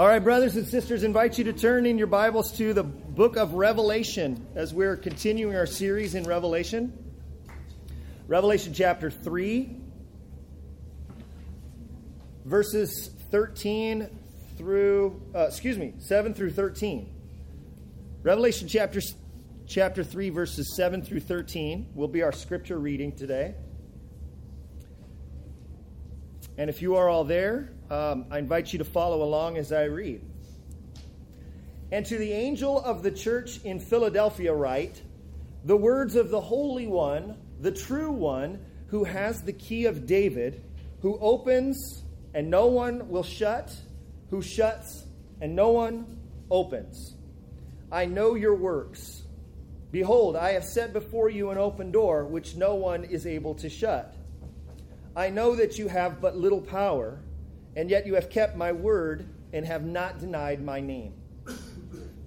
All right, brothers and sisters, invite you to turn in your Bibles to the book of Revelation as we're continuing our series in Revelation. Revelation chapter 3, verses 13 through, uh, excuse me, 7 through 13. Revelation chapter, chapter 3, verses 7 through 13 will be our scripture reading today. And if you are all there, um, I invite you to follow along as I read. And to the angel of the church in Philadelphia, write the words of the Holy One, the true One, who has the key of David, who opens and no one will shut, who shuts and no one opens. I know your works. Behold, I have set before you an open door which no one is able to shut. I know that you have but little power and yet you have kept my word and have not denied my name.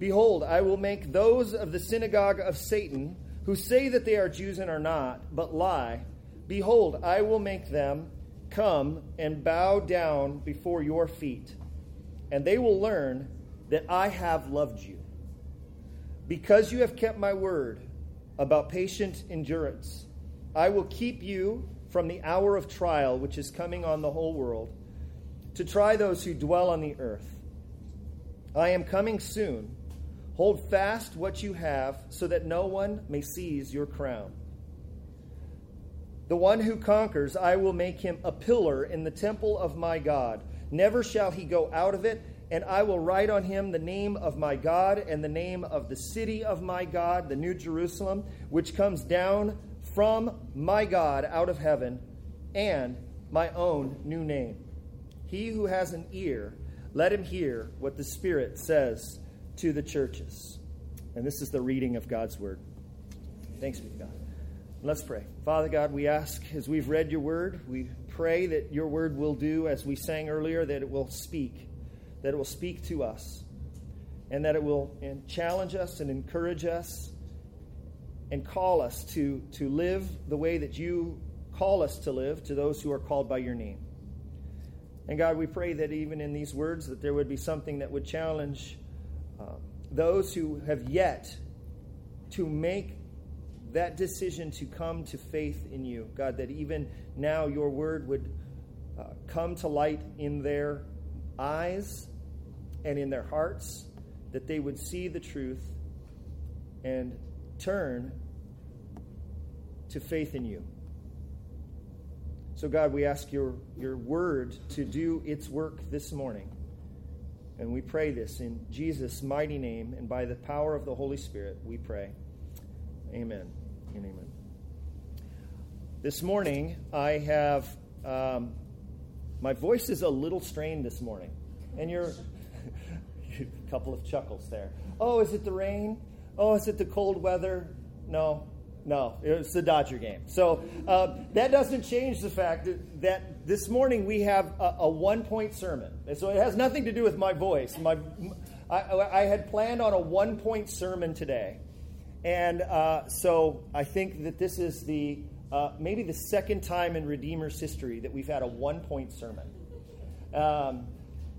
Behold, I will make those of the synagogue of Satan who say that they are Jews and are not, but lie. Behold, I will make them come and bow down before your feet, and they will learn that I have loved you. Because you have kept my word about patient endurance, I will keep you from the hour of trial which is coming on the whole world to try those who dwell on the earth. I am coming soon. Hold fast what you have, so that no one may seize your crown. The one who conquers, I will make him a pillar in the temple of my God. Never shall he go out of it, and I will write on him the name of my God and the name of the city of my God, the New Jerusalem, which comes down from my God out of heaven, and my own new name. He who has an ear, let him hear what the Spirit says to the churches. And this is the reading of God's word. Thanks be to God. Let's pray. Father God, we ask as we've read your word, we pray that your word will do, as we sang earlier, that it will speak, that it will speak to us, and that it will challenge us and encourage us and call us to, to live the way that you call us to live to those who are called by your name. And God, we pray that even in these words, that there would be something that would challenge uh, those who have yet to make that decision to come to faith in you. God, that even now your word would uh, come to light in their eyes and in their hearts, that they would see the truth and turn to faith in you. So, God, we ask your, your word to do its work this morning. And we pray this in Jesus' mighty name and by the power of the Holy Spirit, we pray. Amen and amen. This morning, I have, um, my voice is a little strained this morning. And you're, a couple of chuckles there. Oh, is it the rain? Oh, is it the cold weather? No, no, it's the Dodger game. So uh, that doesn't change the fact that, that this morning we have a, a, one point sermon. And so it has nothing to do with my voice. My, I, I had planned on a one point sermon today. And uh, so I think that this is the uh, maybe the second time in Redeemer's history that we've had a one point sermon. Um,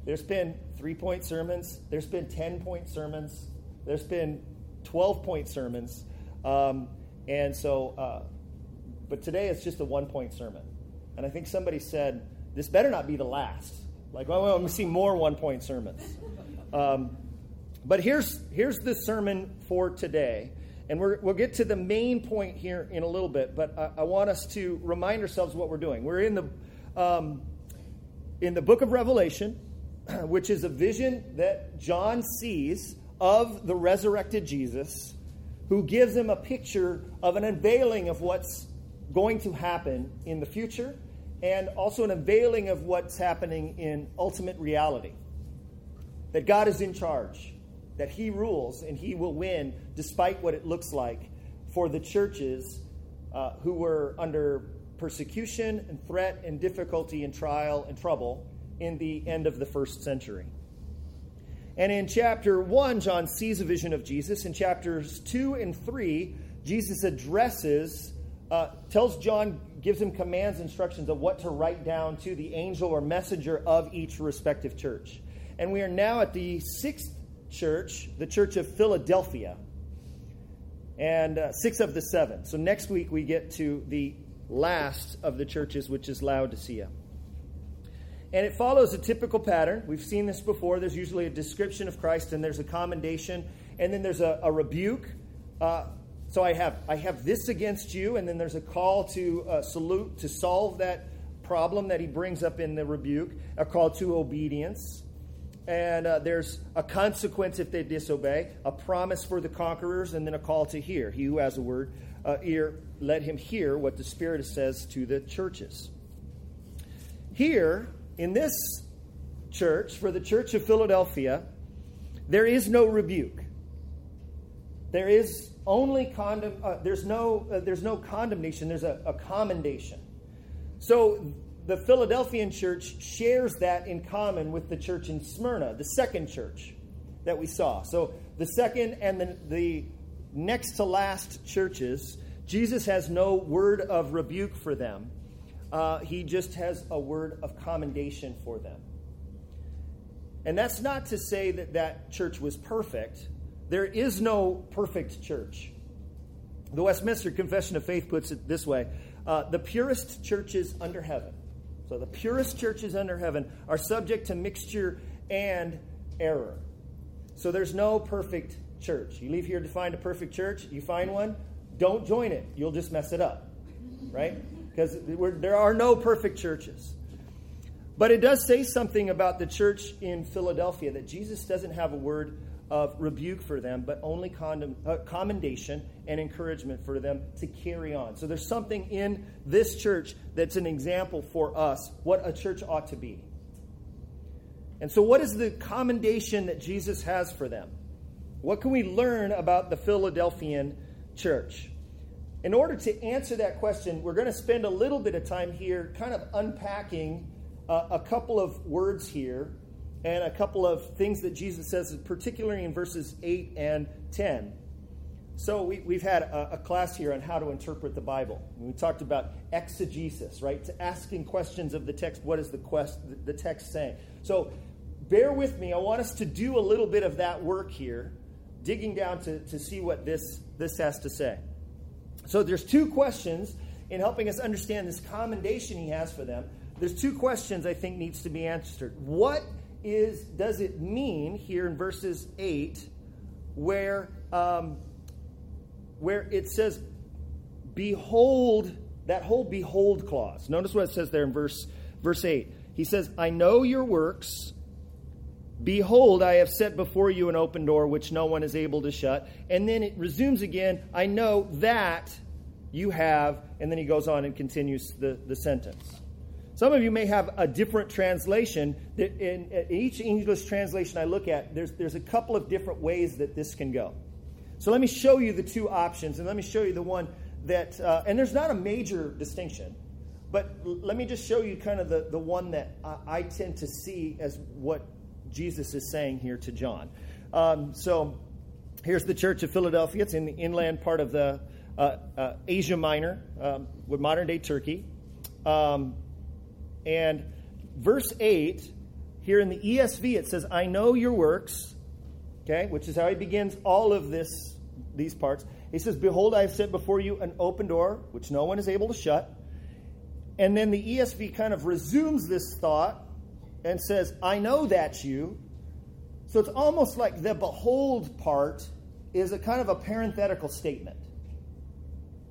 there's been three point sermons, there's been 10 point sermons, there's been 12 point sermons. Um, and so, uh, but today it's just a one point sermon. And I think somebody said, this better not be the last. Like, well, well I'm going to see more one point sermons. Um, but here's, here's the sermon for today. And we will get to the main point here in a little bit, but I, I, want us to remind ourselves what we're doing. We're in the, um, in the book of Revelation, which is a vision that John sees of the resurrected Jesus who gives him a picture of an unveiling of what's going to happen in the future and also an unveiling of what's happening in ultimate reality. That God is in charge, that He rules and He will win despite what it looks like for the churches uh, who were under persecution and threat and difficulty and trial and trouble in the end of the first century. And in chapter 1, John sees a vision of Jesus. In chapters 2 and 3, Jesus addresses, uh, tells John, gives him commands, instructions of what to write down to the angel or messenger of each respective church. and we are now at the sixth church, the Church of Philadelphia, and uh, six of the seven. So next week we get to the last of the churches, which is Laodicea. And it follows a typical pattern. We've seen this before. There's usually a description of Christ, and there's a commendation, and then there's a, a rebuke. Uh, so I have I have this against you, and then there's a call to uh, salute to solve that problem that he brings up in the rebuke, a call to obedience. And uh, there's a consequence if they disobey, a promise for the conquerors, and then a call to hear. He who has a word, uh, ear, let him hear what the Spirit says to the churches. Here, in this church, for the church of Philadelphia, there is no rebuke. There is only condemn. Uh, there's no. Uh, there's no condemnation. There's a, a commendation. So the Philadelphian church shares that in common with the church in Smyrna, the second church that we saw. So the second and the, the next to last churches, Jesus has no word of rebuke for them. Uh, he just has a word of commendation for them. And that's not to say that that church was perfect. There is no perfect church. The Westminster Confession of Faith puts it this way uh, The purest churches under heaven, so the purest churches under heaven, are subject to mixture and error. So there's no perfect church. You leave here to find a perfect church, you find one, don't join it. You'll just mess it up, right? Because there are no perfect churches. But it does say something about the church in Philadelphia that Jesus doesn't have a word of rebuke for them, but only condom, uh, commendation and encouragement for them to carry on. So there's something in this church that's an example for us what a church ought to be. And so, what is the commendation that Jesus has for them? What can we learn about the Philadelphian church? In order to answer that question, we're going to spend a little bit of time here kind of unpacking uh, a couple of words here and a couple of things that Jesus says, particularly in verses 8 and 10. So, we, have had a, a, class here on how to interpret the Bible. We talked about exegesis, right? To asking questions of the text. What is the, quest, the text saying? So, bear with me. I want us to do a little bit of that work here, digging down to, to see what this, this has to say. So, there's two questions in helping us understand this commendation he has for them. There's two questions I think needs to be answered. What is does it mean here in verses 8 where um, where it says behold that whole behold clause notice what it says there in verse verse 8 he says i know your works behold i have set before you an open door which no one is able to shut and then it resumes again i know that you have and then he goes on and continues the, the sentence some of you may have a different translation. In each English translation I look at, there's, there's a couple of different ways that this can go. So let me show you the two options, and let me show you the one that, uh, and there's not a major distinction, but let me just show you kind of the, the one that I, I tend to see as what Jesus is saying here to John. Um, so here's the Church of Philadelphia. It's in the inland part of the uh, uh, Asia Minor, um, with modern day Turkey. Um, and verse 8, here in the ESV, it says, I know your works, okay, which is how he begins all of this, these parts. He says, Behold, I have set before you an open door, which no one is able to shut. And then the ESV kind of resumes this thought and says, I know that's you. So it's almost like the behold part is a kind of a parenthetical statement.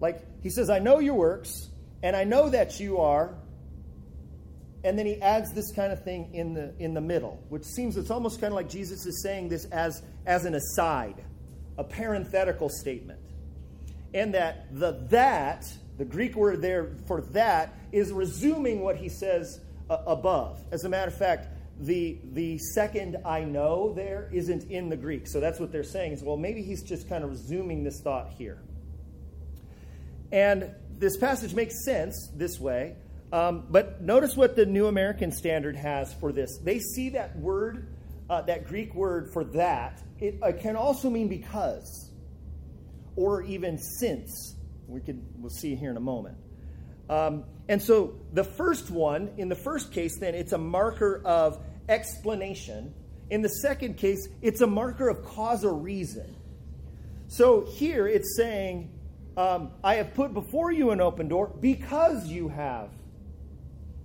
Like he says, I know your works, and I know that you are and then he adds this kind of thing in the in the middle which seems it's almost kind of like jesus is saying this as as an aside a parenthetical statement and that the that the greek word there for that is resuming what he says uh, above as a matter of fact the the second i know there isn't in the greek so that's what they're saying is well maybe he's just kind of resuming this thought here and this passage makes sense this way um, but notice what the New American Standard has for this. They see that word, uh, that Greek word for that, it uh, can also mean because or even since. We could, we'll see here in a moment. Um, and so the first one, in the first case, then, it's a marker of explanation. In the second case, it's a marker of cause or reason. So here it's saying, um, I have put before you an open door because you have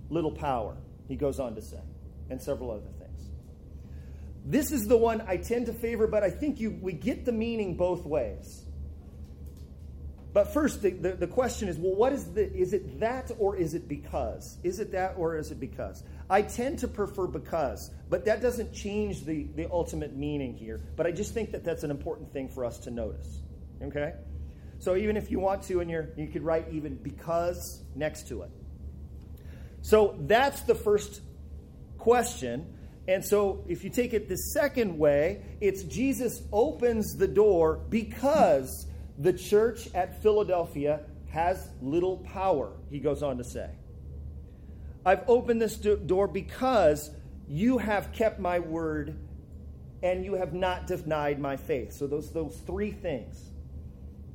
little power, he goes on to say, and several other things. This is the one I tend to favor, but I think you, we get the meaning both ways. But first, the, the, the, question is well, what is the, is it that or is it because? Is it that or is it because? I tend to prefer because, but that doesn't change the, the ultimate meaning here. But I just think that that's an important thing for us to notice. Okay? So even if you want to, and you're you could write even because next to it. So that's the first question. And so if you take it the second way, it's Jesus opens the door because the church at Philadelphia has little power, he goes on to say. I've opened this door because you have kept my word and you have not denied my faith. So, those, those three things.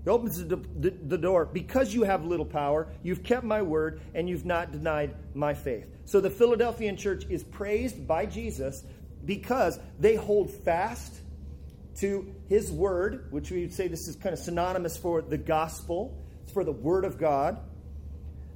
He opens the, the, the, door because you have little power, you've kept my word, and you've not denied my faith. So, the Philadelphian church is praised by Jesus because they hold fast to his word, which we would say this is kind of synonymous for the gospel, it's for the word of God.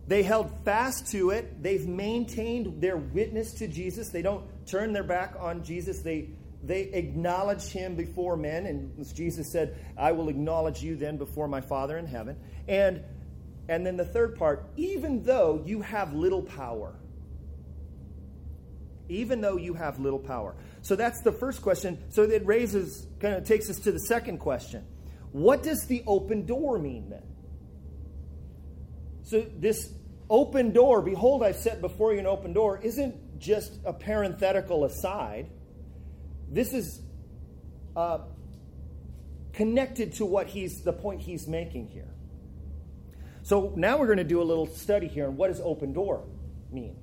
They held fast to it. They've maintained their witness to Jesus. They don't turn their back on Jesus. They they acknowledge him before men and Jesus said, "I will acknowledge you then before my Father in heaven." And and then the third part, even though you have little power. Even though you have little power. So that's the first question. So it raises, kind of takes us to the second question. What does the open door mean then? So this open door, behold, I've set before you an open door, isn't just a parenthetical aside. This is uh, connected to what he's the point he's making here. So now we're going to do a little study here on what does open door mean.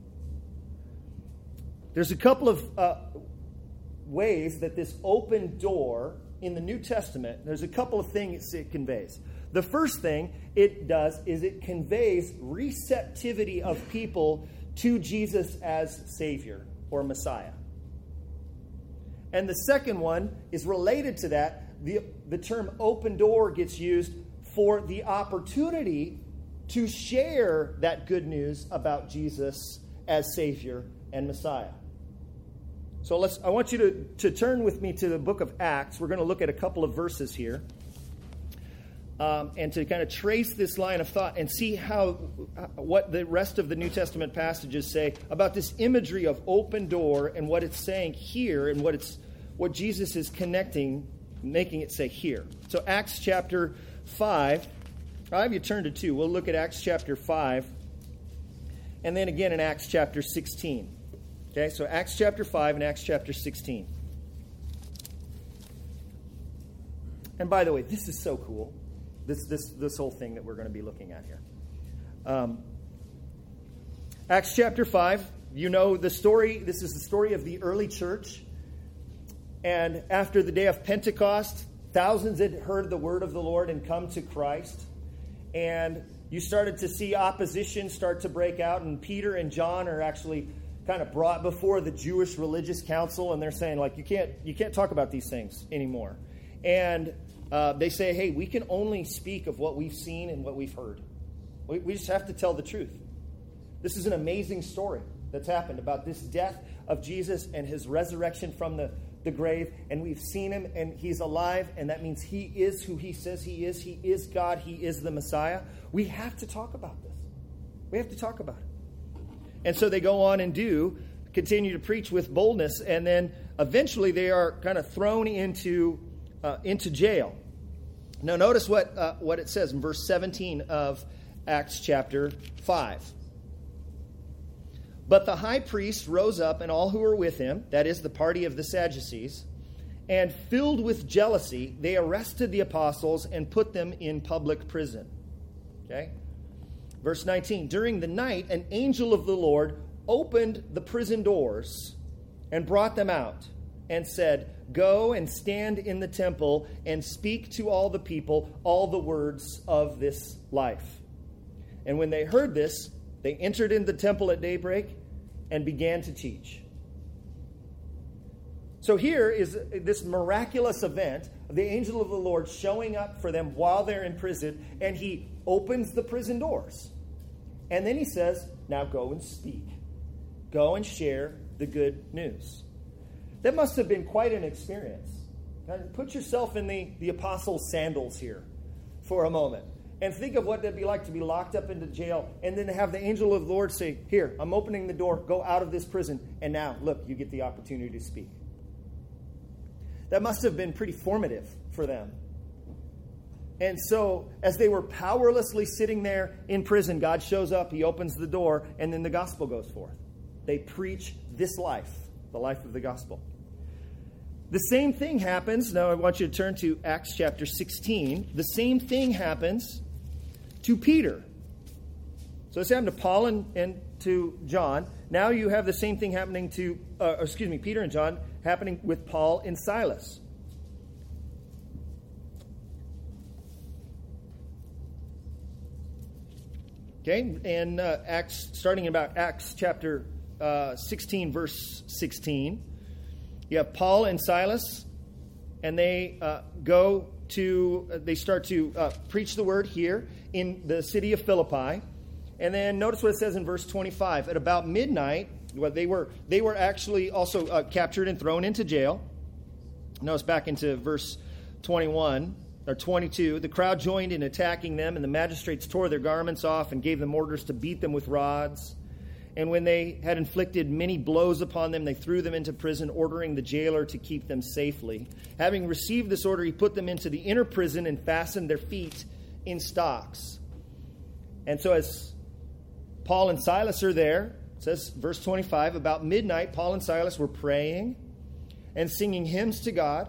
There's a couple of uh, ways that this open door in the New Testament, there's a couple of things it conveys. The first thing it does is it conveys receptivity of people to Jesus as Savior or Messiah. And the second one is related to that. The, the term open door gets used for the opportunity to share that good news about Jesus as Savior and Messiah. So let's, I want you to, to turn with me to the book of Acts. We're going to look at a couple of verses here. Um, and to kind of trace this line of thought and see how what the rest of the New Testament passages say about this imagery of open door and what it's saying here and what it's what Jesus is connecting, making it say here. So Acts chapter five. I'll have you turn to two. We'll look at Acts chapter five, and then again in Acts chapter sixteen. Okay, so Acts chapter 5 and Acts chapter 16. And by the way, this is so cool. This, this, this whole thing that we're going to be looking at here. Um, Acts chapter 5, you know the story. This is the story of the early church. And after the day of Pentecost, thousands had heard the word of the Lord and come to Christ. And you started to see opposition start to break out. And Peter and John are actually kind of brought before the Jewish religious council, and they're saying like you can't you can't talk about these things anymore. And uh, they say, hey, we can only speak of what we've seen and what we've heard. We, we just have to tell the truth. This is an amazing story that's happened about this death of Jesus and his resurrection from the, the grave. And we've seen him and he's alive, and that means he is who he says he is. He is God, he is the Messiah. We have to talk about this. We have to talk about it. And so they go on and do continue to preach with boldness, and then eventually they are kind of thrown into, uh, into jail. Now, notice what, uh, what it says in verse 17 of Acts chapter 5. But the high priest rose up, and all who were with him, that is, the party of the Sadducees, and filled with jealousy, they arrested the apostles and put them in public prison. Okay? Verse 19 During the night, an angel of the Lord opened the prison doors and brought them out and said, Go and stand in the temple and speak to all the people all the words of this life. And when they heard this, they entered in the temple at daybreak and began to teach. So here is this miraculous event the angel of the Lord showing up for them while they're in prison, and he opens the prison doors. And then he says, Now go and speak. Go and share the good news. That must have been quite an experience. Put yourself in the, the apostles' sandals here for a moment. And think of what it'd be like to be locked up into jail and then have the angel of the Lord say, Here, I'm opening the door, go out of this prison, and now, look, you get the opportunity to speak. That must have been pretty formative for them. And so, as they were powerlessly sitting there in prison, God shows up, He opens the door, and then the gospel goes forth. They preach this life, the life of the gospel. The same thing happens. Now, I want you to turn to Acts chapter 16. The same thing happens to Peter. So, this happened to Paul and, and to John. Now, you have the same thing happening to, uh, excuse me, Peter and John happening with Paul and Silas. Okay, and uh, Acts, starting about Acts chapter uh, 16, verse 16, you have Paul and Silas, and they uh, go to, uh, they start to uh, preach the word here in the city of Philippi. And then notice what it says in verse 25. At about midnight, well, they were they were actually also uh, captured and thrown into jail. Notice back into verse 21 or 22. The crowd joined in attacking them, and the magistrates tore their garments off and gave them orders to beat them with rods. And when they had inflicted many blows upon them, they threw them into prison, ordering the jailer to keep them safely. Having received this order, he put them into the inner prison and fastened their feet in stocks. And so, as Paul and Silas are there, says, verse 25, about midnight, Paul and Silas were praying and singing hymns to God,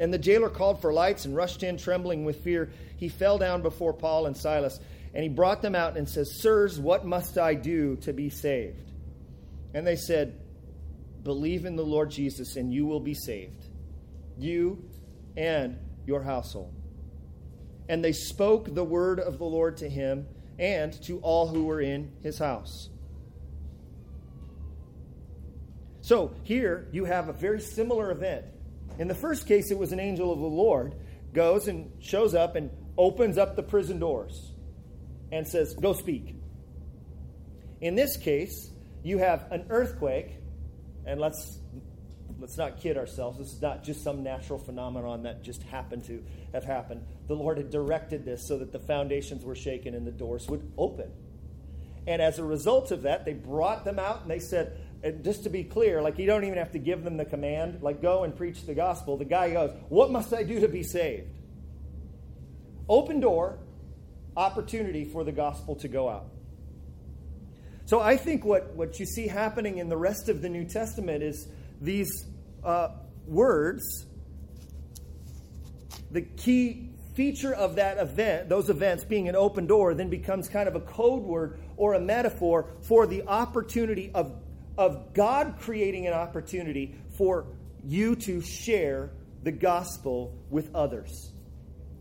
And the jailer called for lights and rushed in, trembling with fear. He fell down before Paul and Silas, and he brought them out and says, Sirs, what must I do to be saved? And they said, Believe in the Lord Jesus, and you will be saved, you and your household and they spoke the word of the Lord to him and to all who were in his house. So here you have a very similar event. In the first case, it was an angel of the Lord goes and shows up and opens up the prison doors and says, Go speak. In this case, you have an earthquake, and let's let's not kid ourselves. This is not just some natural phenomenon that just happened to have happened. The Lord had directed this so that the foundations were shaken and the doors would open. And as a result of that, they brought them out and they said, and just to be clear, like you don't even have to give them the command, like go and preach the gospel. The guy goes, What must I do to be saved? Open door, opportunity for the gospel to go out. So I think what, what you see happening in the rest of the New Testament is these uh, words, the key feature of that event, those events being an open door, then becomes kind of a code word or a metaphor for the opportunity of, of God creating an opportunity for you to share the gospel with others.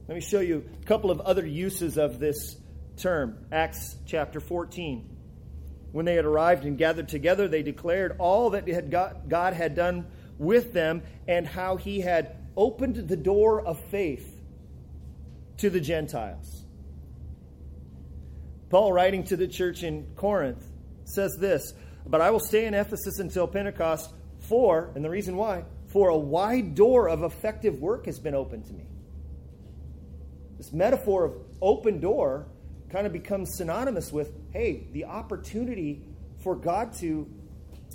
Let me show you a couple of other uses of this term. Acts chapter 14. When they had arrived and gathered together, they declared all that had God had done with them and how he had opened the door of faith to the Gentiles. Paul, writing to the church in Corinth, says this But I will stay in Ephesus until Pentecost, for, and the reason why, for a wide door of effective work has been opened to me. This metaphor of open door kind of becomes synonymous with hey, the opportunity for God to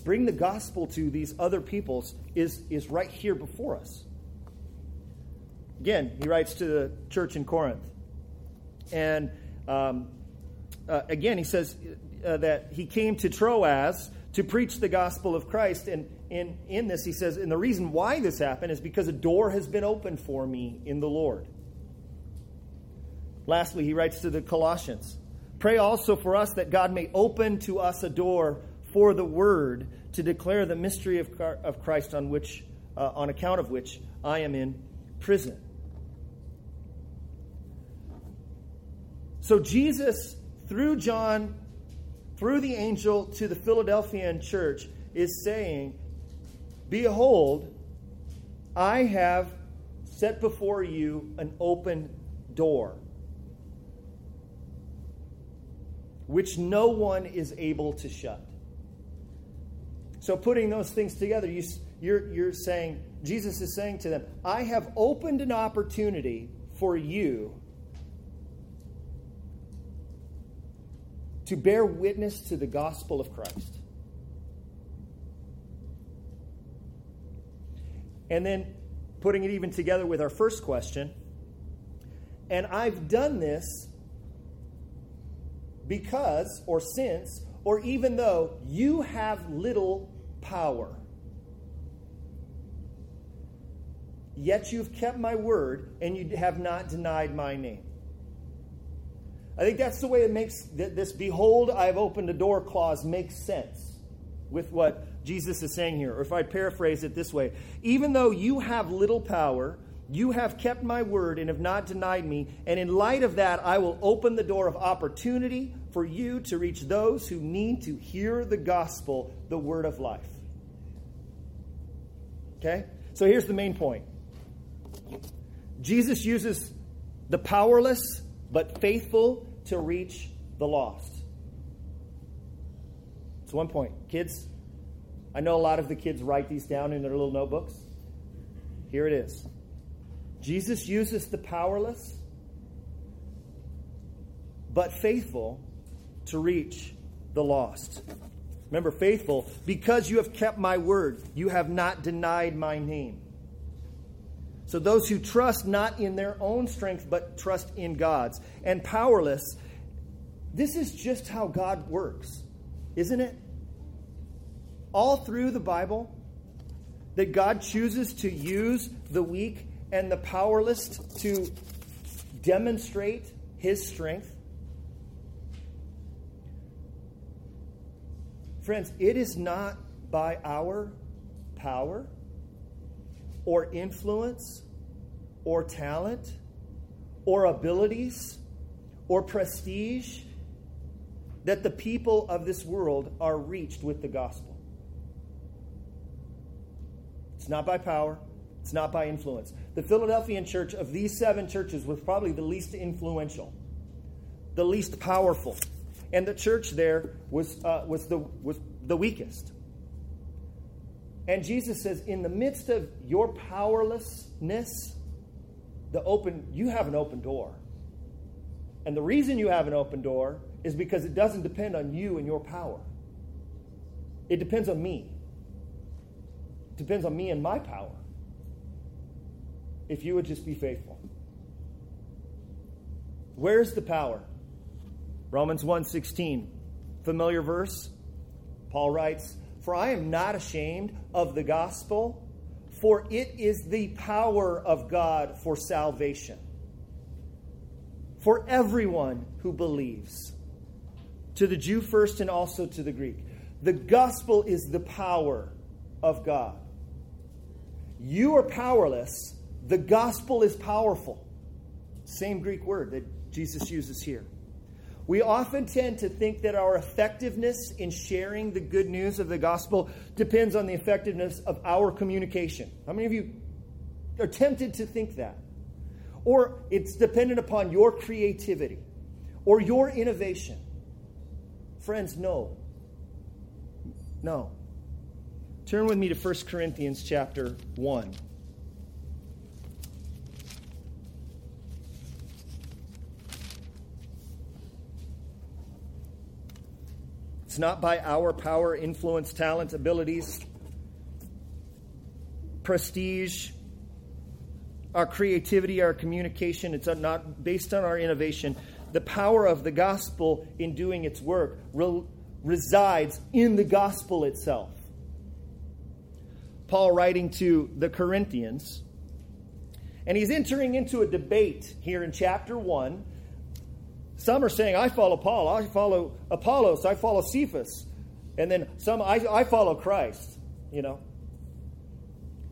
bring the gospel to these other peoples is, is right here before us. Again, he writes to the church in Corinth. And um, uh, again, he says uh, that he came to Troas to preach the gospel of Christ. And, in, in this, he says, and the reason why this happened is because a door has been opened for me in the Lord. Lastly, he writes to the Colossians Pray also for us that God may open to us a door for the word to declare the mystery of, of Christ on, which, uh, on account of which I am in prison. So, Jesus, through John, through the angel to the Philadelphian church, is saying, Behold, I have set before you an open door, which no one is able to shut. So, putting those things together, you, you're, you're saying, Jesus is saying to them, I have opened an opportunity for you to bear witness to the gospel of Christ. And then putting it even together with our first question. And I've done this because, or since, or even though you have little power. Yet you've kept my word and you have not denied my name. I think that's the way it makes this behold, I've opened a door clause makes sense with what Jesus is saying here. Or if I paraphrase it this way even though you have little power, you have kept my word and have not denied me. And in light of that, I will open the door of opportunity for you to reach those who need to hear the gospel, the word of life. Okay? So here's the main point Jesus uses the powerless but faithful to reach the lost. It's one point. Kids, I know a lot of the kids write these down in their little notebooks. Here it is Jesus uses the powerless but faithful to reach the lost. Remember, faithful, because you have kept my word, you have not denied my name. So those who trust not in their own strength, but trust in God's. And powerless, this is just how God works, isn't it? All through the Bible, that God chooses to use the weak and the powerless to demonstrate his strength. Friends, it is not by our power or influence or talent or abilities or prestige that the people of this world are reached with the gospel. It's not by power, it's not by influence. The Philadelphian church of these seven churches was probably the least influential, the least powerful. And the church there was, uh, was, the, was the weakest. And Jesus says, in the midst of your powerlessness, the open, you have an open door. And the reason you have an open door is because it doesn't depend on you and your power. It depends on me. It depends on me and my power. If you would just be faithful. Where's the power? Romans 1:16. Familiar verse? Paul writes, for I am not ashamed of the gospel, for it is the power of God for salvation. For everyone who believes, to the Jew first and also to the Greek. The gospel is the power of God. You are powerless, the gospel is powerful. Same Greek word that Jesus uses here. We often tend to think that our effectiveness in sharing the good news of the gospel depends on the effectiveness of our communication. How many of you are tempted to think that? Or it's dependent upon your creativity or your innovation. Friends, no. No. Turn with me to 1 Corinthians chapter 1. It's not by our power, influence, talent, abilities, prestige, our creativity, our communication. It's not based on our innovation. The power of the gospel in doing its work re- resides in the gospel itself. Paul writing to the Corinthians. And he's entering into a debate here in chapter 1. Some are saying, I follow Paul, I follow Apollos, I follow Cephas. And then some, I, I follow Christ, you know.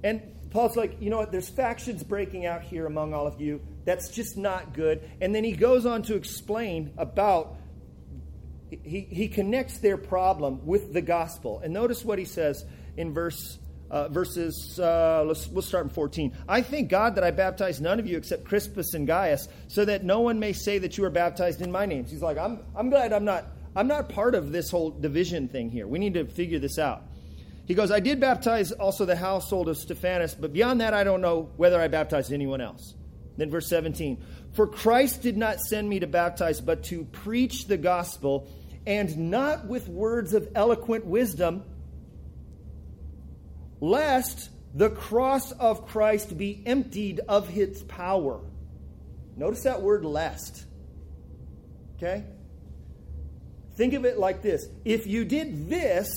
And Paul's like, you know what, there's factions breaking out here among all of you. That's just not good. And then he goes on to explain about, he, he connects their problem with the gospel. And notice what he says in verse uh, verses, uh, let's, we'll start in 14. I thank God that I baptized none of you except Crispus and Gaius, so that no one may say that you are baptized in my name. He's like, I'm, I'm glad I'm not, I'm not part of this whole division thing here. We need to figure this out. He goes, I did baptize also the household of Stephanas, but beyond that, I don't know whether I baptized anyone else. Then verse 17 For Christ did not send me to baptize, but to preach the gospel, and not with words of eloquent wisdom lest the cross of Christ be emptied of its power. Notice that word lest. Okay? Think of it like this if you did this,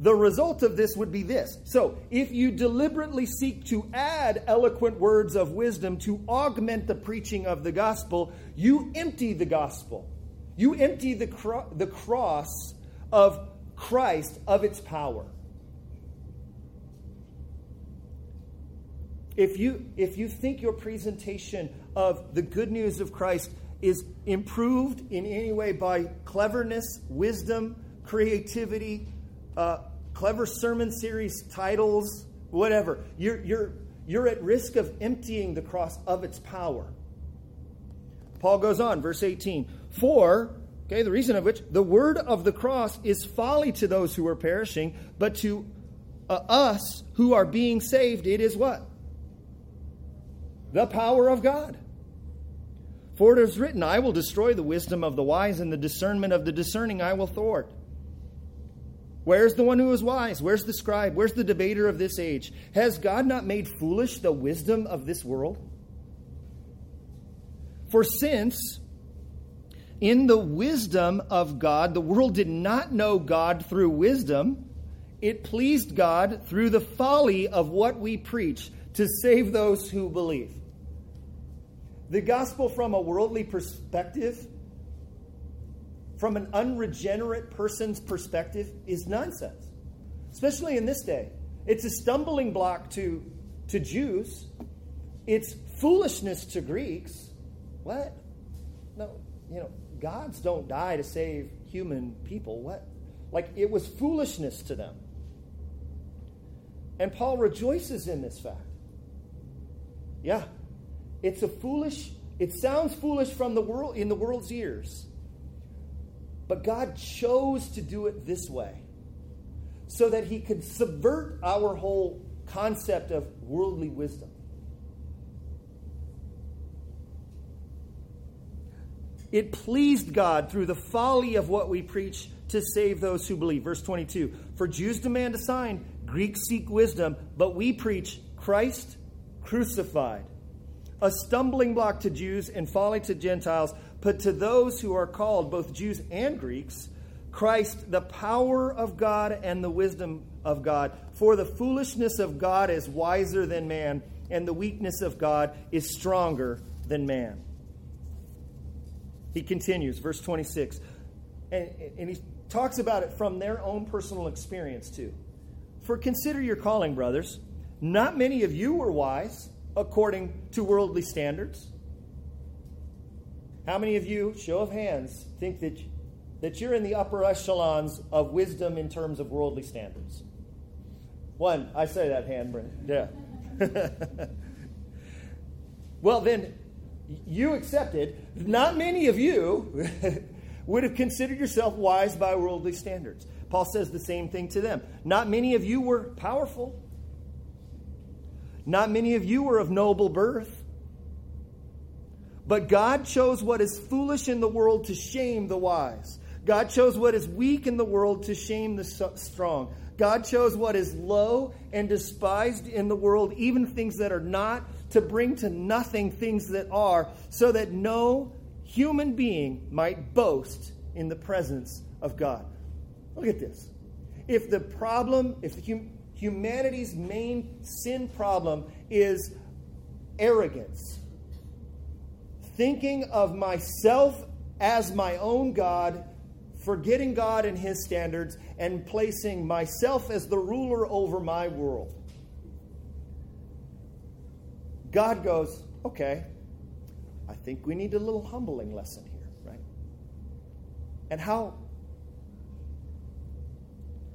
the result of this would be this. So, if you deliberately seek to add eloquent words of wisdom to augment the preaching of the gospel, you empty the gospel. You empty the, cro- the cross of Christ of its power. If you, if you think your presentation of the good news of Christ is improved in any way by cleverness, wisdom, creativity, uh, clever sermon series titles, whatever, you're, you're, you're at risk of emptying the cross of its power. Paul goes on, verse 18. For, okay, the reason of which, the word of the cross is folly to those who are perishing, but to uh, us who are being saved, it is what? The power of God. For it is written, I will destroy the wisdom of the wise, and the discernment of the discerning I will thwart. Where's the one who is wise? Where's the scribe? Where's the debater of this age? Has God not made foolish the wisdom of this world? For since in the wisdom of God, the world did not know God through wisdom, it pleased God through the folly of what we preach to save those who believe. The gospel from a worldly perspective, from an unregenerate person's perspective, is nonsense, especially in this day. It's a stumbling block to, to Jews, it's foolishness to Greeks. What? No, you know, gods don't die to save human people. What? Like it was foolishness to them. And Paul rejoices in this fact. Yeah, it's a foolish, it sounds foolish from the world in the world's ears. But God chose to do it this way so that he could subvert our whole concept of worldly wisdom. It pleased God through the folly of what we preach to save those who believe. Verse 22 For Jews demand a sign, Greeks seek wisdom, but we preach Christ crucified a stumbling block to Jews and folly to Gentiles, but to those who are called, both Jews and Greeks, Christ, the power of God and the wisdom of God. For the foolishness of God is wiser than man, and the weakness of God is stronger than man. He continues, verse 26, and, and he talks about it from their own personal experience, too. For consider your calling, brothers. Not many of you were wise according to worldly standards? How many of you, show of hands, think that, that you're in the upper echelons of wisdom in terms of worldly standards? One, I say that hand, Brent. Yeah. well, then, you accepted. Not many of you would have considered yourself wise by worldly standards. Paul says the same thing to them. Not many of you were powerful. Not many of you were of noble birth. But God chose what is foolish in the world to shame the wise. God chose what is weak in the world to shame the strong. God chose what is low and despised in the world, even things that are not, to bring to nothing things that are, so that no human being might boast in the presence of God. Look at this. If the problem, if the hum, humanity's main sin problem is arrogance. Thinking of myself as my own God, forgetting God and his standards, and placing myself as the ruler over my world. God goes, okay, I think we need a little humbling lesson here, right? And how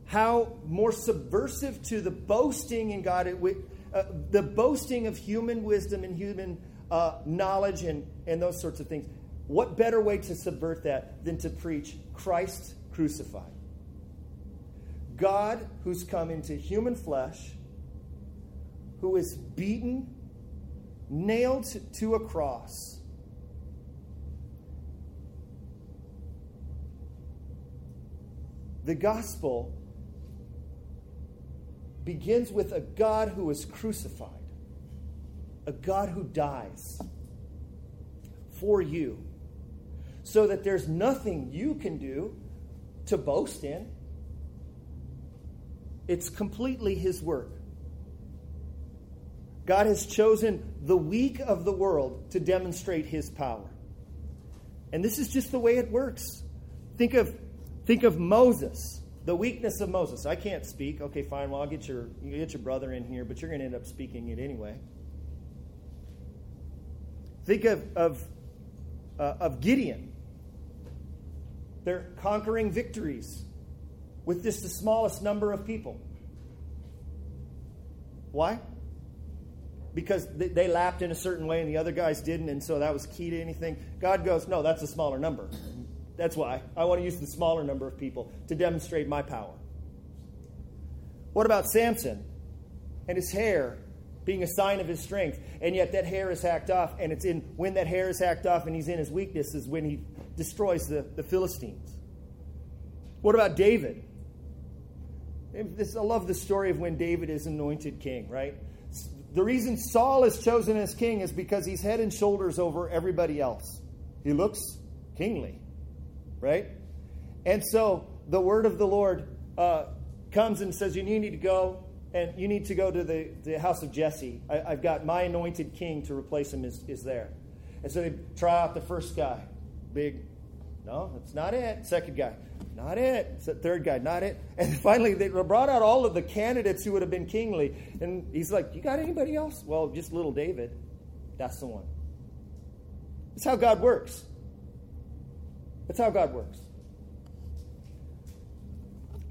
how more subversive to the boasting in God, uh, the boasting of human wisdom and human uh, knowledge and, and those sorts of things. What better way to subvert that than to preach Christ crucified? God who's come into human flesh, who is beaten, nailed to a cross. The gospel begins with a God who is crucified, a God who dies for you, so that there's nothing you can do to boast in. It's completely His work. God has chosen the weak of the world to demonstrate His power. And this is just the way it works. Think of, think of Moses the weakness of Moses. I can't speak. Okay, fine. Well, I'll get your get your brother in here, but you're going to end up speaking it anyway. Think of of uh, of Gideon. They're conquering victories with just the smallest number of people. Why? Because they, they lapped in a certain way and the other guys didn't, and so that was key to anything. God goes, no, that's a smaller number. That's why. I want to use the smaller number of people to demonstrate my power. What about Samson and his hair being a sign of his strength? And yet that hair is hacked off, and it's in when that hair is hacked off and he's in his weakness is when he destroys the, the Philistines. What about David? This, I love the story of when David is anointed king, right? The reason Saul is chosen as king is because he's head and shoulders over everybody else. He looks kingly right? And so the word of the Lord uh, comes and says, You need to go, and you need to go to the, the house of Jesse. I, have got my anointed king to replace him, is, is there. And so they try out the first guy. Big, no, that's not it. Second guy, not it. Third guy, not it. And finally, they brought out all of the candidates who would have been kingly. And he's like, You got anybody else? Well, just little David. That's the one. That's how God works. That's how God works.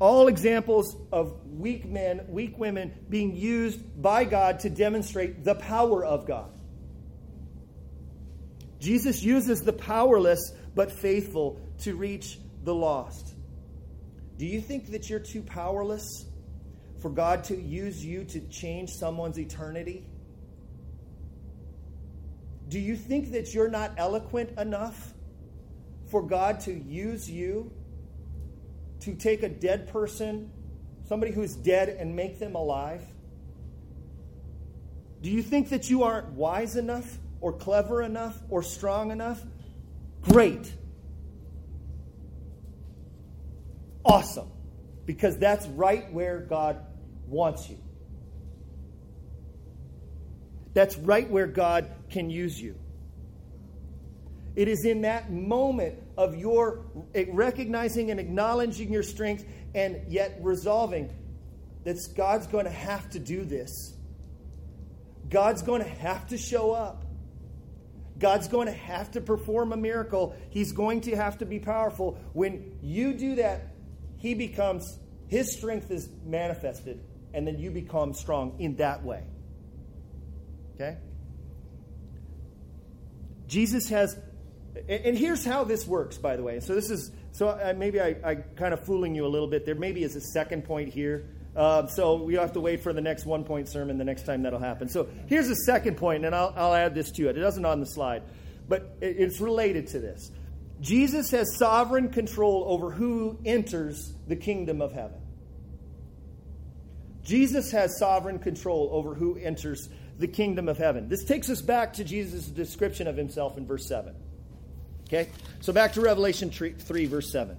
All examples of weak men, weak women being used by God to demonstrate the power of God. Jesus uses the powerless but faithful to reach the lost. Do you think that you're too powerless for God to use you to change someone's eternity? Do you think that you're not eloquent enough for God to use you to take a dead person, somebody who's dead, and make them alive? Do you think that you aren't wise enough, or clever enough, or strong enough? Great. Awesome. Because that's right where God wants you. That's right where God can use you. It is in that moment of your recognizing and acknowledging your strength and yet resolving that God's going to have to do this. God's going to have to show up. God's going to have to perform a miracle. He's going to have to be powerful. When you do that, He becomes, His strength is manifested, and then you become strong in that way. Okay? Jesus has and here's how this works, by the way. So this is so maybe I, I kind of fooling you a little bit. There maybe is a second point here. Uh, so we have to wait for the next one point sermon the next time that'll happen. So here's the second point, and I'll, I'll add this to it. It doesn't on the slide, but it, it's related to this. Jesus has sovereign control over who enters the kingdom of heaven. Jesus has sovereign control over who enters the kingdom of heaven. This takes us back to Jesus' description of himself in verse 7. Okay? So back to Revelation 3, verse 7.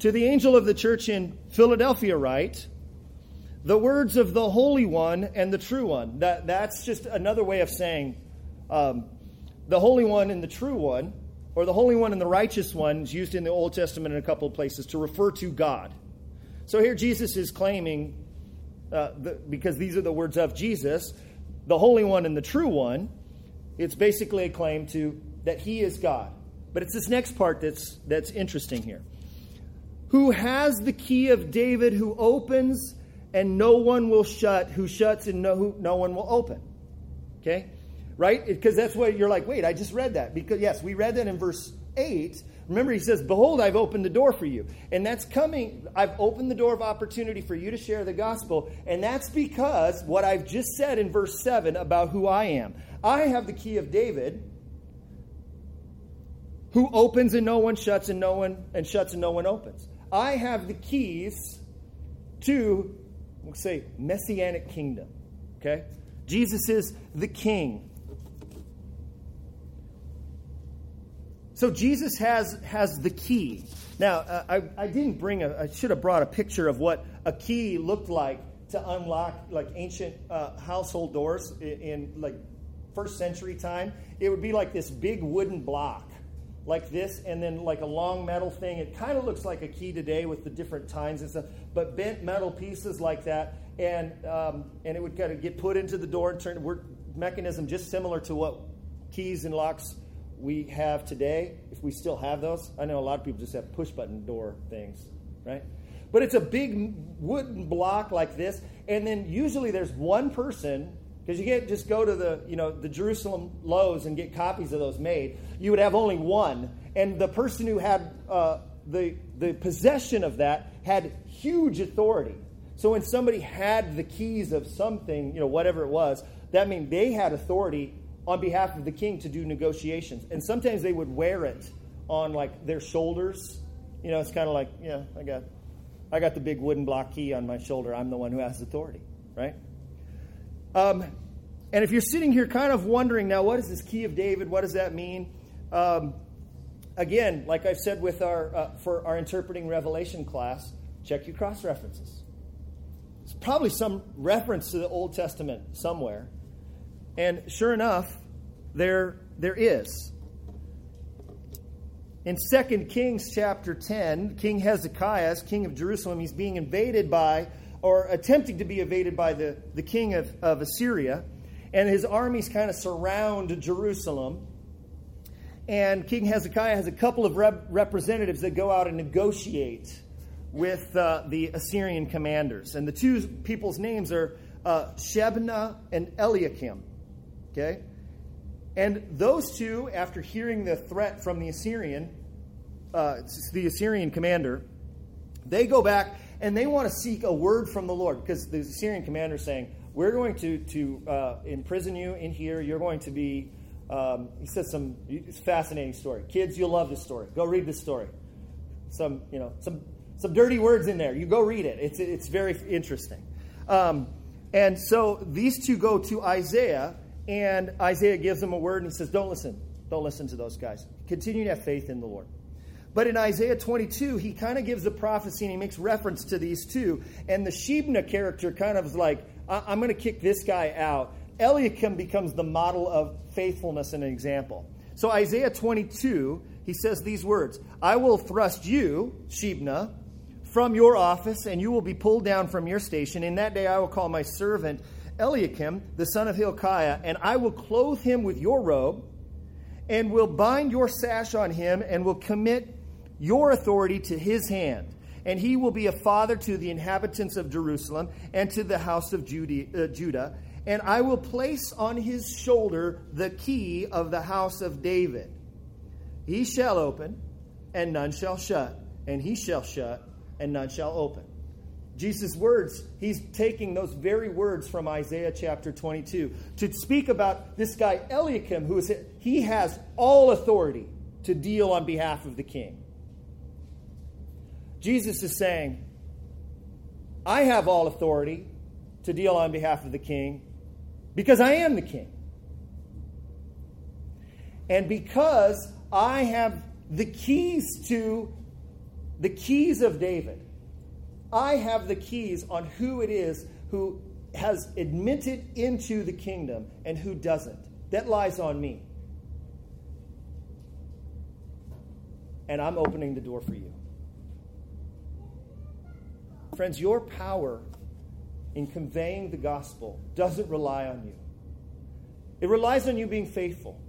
To the angel of the church in Philadelphia, write the words of the Holy One and the True One. That, that's just another way of saying um, the Holy One and the True One, or the Holy One and the Righteous One, is used in the Old Testament in a couple of places to refer to God. So here Jesus is claiming, uh, the, because these are the words of Jesus, the Holy One and the True One, it's basically a claim to that He is God. But it's this next part that's, that's interesting here. Who has the key of David, who opens and no one will shut, who shuts and no, who, no one will open. Okay? Right? Because that's what you're like, wait, I just read that. Because, yes, we read that in verse 8. Remember, he says, Behold, I've opened the door for you. And that's coming, I've opened the door of opportunity for you to share the gospel. And that's because what I've just said in verse 7 about who I am. I have the key of David, who opens and no one shuts and no one and shuts and no one opens. I have the keys to we'll say messianic kingdom. Okay? Jesus is the king. So Jesus has has the key. Now, uh, I, I didn't bring a, I should have brought a picture of what a key looked like to unlock like ancient uh, household doors in, in like first century time. It would be like this big wooden block like this, and then like a long metal thing. It kind of looks like a key today with the different tines and stuff, but bent metal pieces like that, and um, and it would kind of get put into the door and turn. Work mechanism just similar to what keys and locks we have today. If we still have those, I know a lot of people just have push button door things, right? But it's a big wooden block like this, and then usually there's one person because you can't just go to the you know the Jerusalem Lowe's and get copies of those made. You would have only one, and the person who had uh, the the possession of that had huge authority. So when somebody had the keys of something, you know whatever it was, that means they had authority on behalf of the king to do negotiations, and sometimes they would wear it on like their shoulders. You know, it's kind of like yeah, I got I got the big wooden block key on my shoulder. I'm the one who has authority, right? Um, and if you're sitting here kind of wondering now, what is this key of David? What does that mean? Um, again, like I've said with our uh, for our interpreting Revelation class, check your cross references. It's probably some reference to the Old Testament somewhere, and sure enough, there there is. In 2 Kings chapter 10, King Hezekiah, king of Jerusalem, he's being invaded by or attempting to be evaded by the, the king of, of Assyria. And his armies kind of surround Jerusalem. And King Hezekiah has a couple of rep- representatives that go out and negotiate with uh, the Assyrian commanders. And the two people's names are uh, Shebna and Eliakim. Okay? And those two, after hearing the threat from the Assyrian, uh, the Assyrian commander, they go back and they want to seek a word from the Lord because the Assyrian commander is saying, We're going to, to uh, imprison you in here. You're going to be, um, he says some fascinating story. Kids, you'll love this story. Go read this story. Some, you know, some, some dirty words in there. You go read it. It's, it's very interesting. Um, and so these two go to Isaiah, and Isaiah gives them a word, and he says, Don't listen. Don't listen to those guys. Continue to have faith in the Lord. But in Isaiah 22, he kind of gives a prophecy and he makes reference to these two. And the Shebna character kind of is like, I'm going to kick this guy out. Eliakim becomes the model of faithfulness and an example. So Isaiah 22, he says these words I will thrust you, Shebna, from your office, and you will be pulled down from your station. In that day I will call my servant Eliakim, the son of Hilkiah, and I will clothe him with your robe, and will bind your sash on him, and will commit your authority to his hand. And he will be a father to the inhabitants of Jerusalem and to the house of uh, Judah. And I will place on his shoulder the key of the house of David. He shall open, and none shall shut. And he shall shut, and none shall open. Jesus' words, he's taking those very words from Isaiah chapter 22 to speak about this guy Eliakim, who is he has all authority to deal on behalf of the king. Jesus is saying, I have all authority to deal on behalf of the king because I am the king. And because I have the keys to the keys of David, I have the keys on who it is who has admitted into the kingdom and who doesn't. That lies on me. And I'm opening the door for you. Friends, your power in conveying the gospel doesn't rely on you. It relies on you being faithful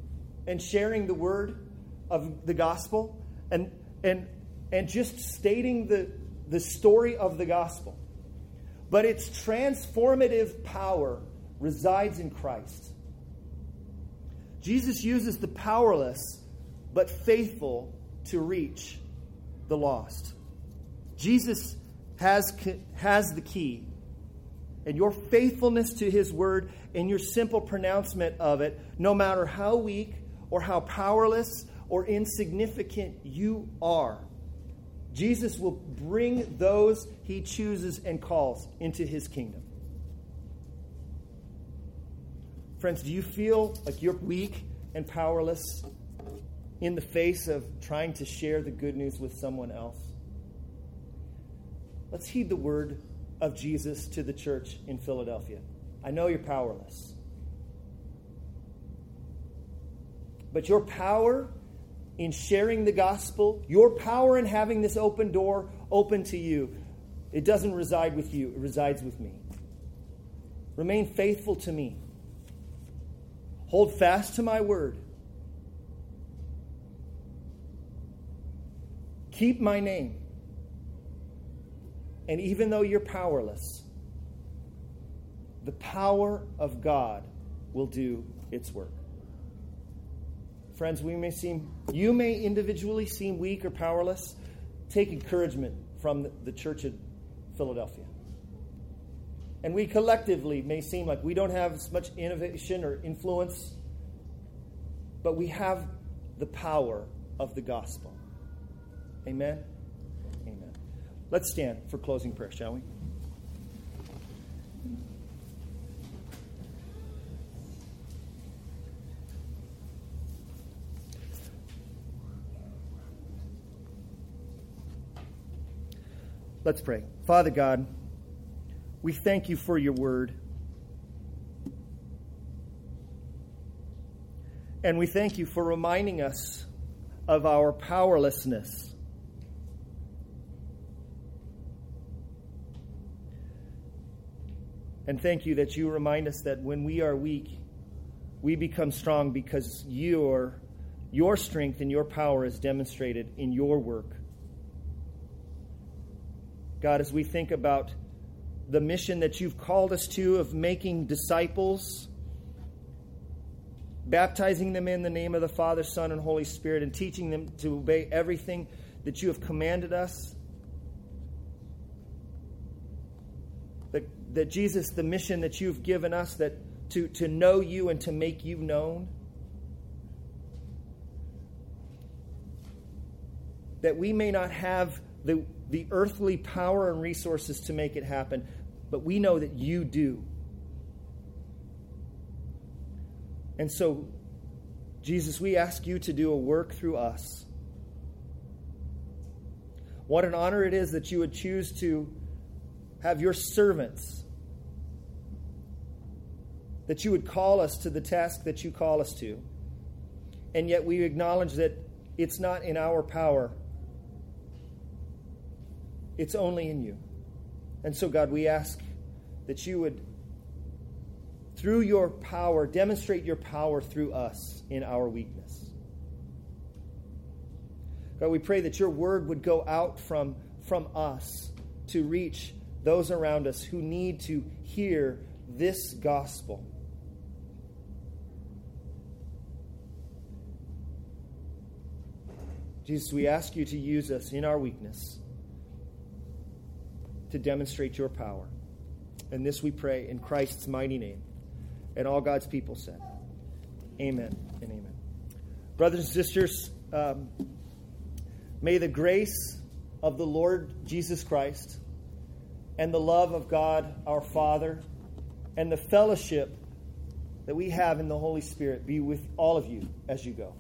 and sharing the word of the gospel and, and, and just stating the, the story of the gospel. But its transformative power resides in Christ. Jesus uses the powerless but faithful to reach the lost. Jesus has, has the key. And your faithfulness to his word and your simple pronouncement of it, no matter how weak or how powerless or insignificant you are, Jesus will bring those he chooses and calls into his kingdom. Friends, do you feel like you're weak and powerless in the face of trying to share the good news with someone else? Let's heed the word of Jesus to the church in Philadelphia. I know you're powerless. But your power in sharing the gospel, your power in having this open door open to you, it doesn't reside with you, it resides with me. Remain faithful to me. Hold fast to my word. Keep my name. And even though you're powerless, the power of God will do its work. Friends, we may seem, you may individually seem weak or powerless. Take encouragement from the church of Philadelphia. And we collectively may seem like we don't have as much innovation or influence, but we have the power of the gospel. Amen. Let's stand for closing prayer, shall we? Let's pray. Father God, we thank you for your word. And we thank you for reminding us of our powerlessness. And thank you that you remind us that when we are weak, we become strong because your, your strength and your power is demonstrated in your work. God, as we think about the mission that you've called us to of making disciples, baptizing them in the name of the Father, Son, and Holy Spirit, and teaching them to obey everything that you have commanded us. That, Jesus, the mission that you've given us, that to, to know you and to make you known. That we may not have the the earthly power and resources to make it happen, but we know that you do. And so, Jesus, we ask you to do a work through us. What an honor it is that you would choose to have your servants, that you would call us to the task that you call us to. And yet we acknowledge that it's not in our power it's only in you. And so, God, we ask that you would, through your power, demonstrate your power through us in our weakness. God, we pray that your word would go out from, from us to reach those around us who need to hear this gospel. Jesus, we ask you to use us in our weakness to demonstrate your power. And this we pray in Christ's mighty name. And all God's people said, Amen and amen. Brothers and sisters, um, may the grace of the Lord Jesus Christ and the love of God our Father and the fellowship that we have in the Holy Spirit be with all of you as you go.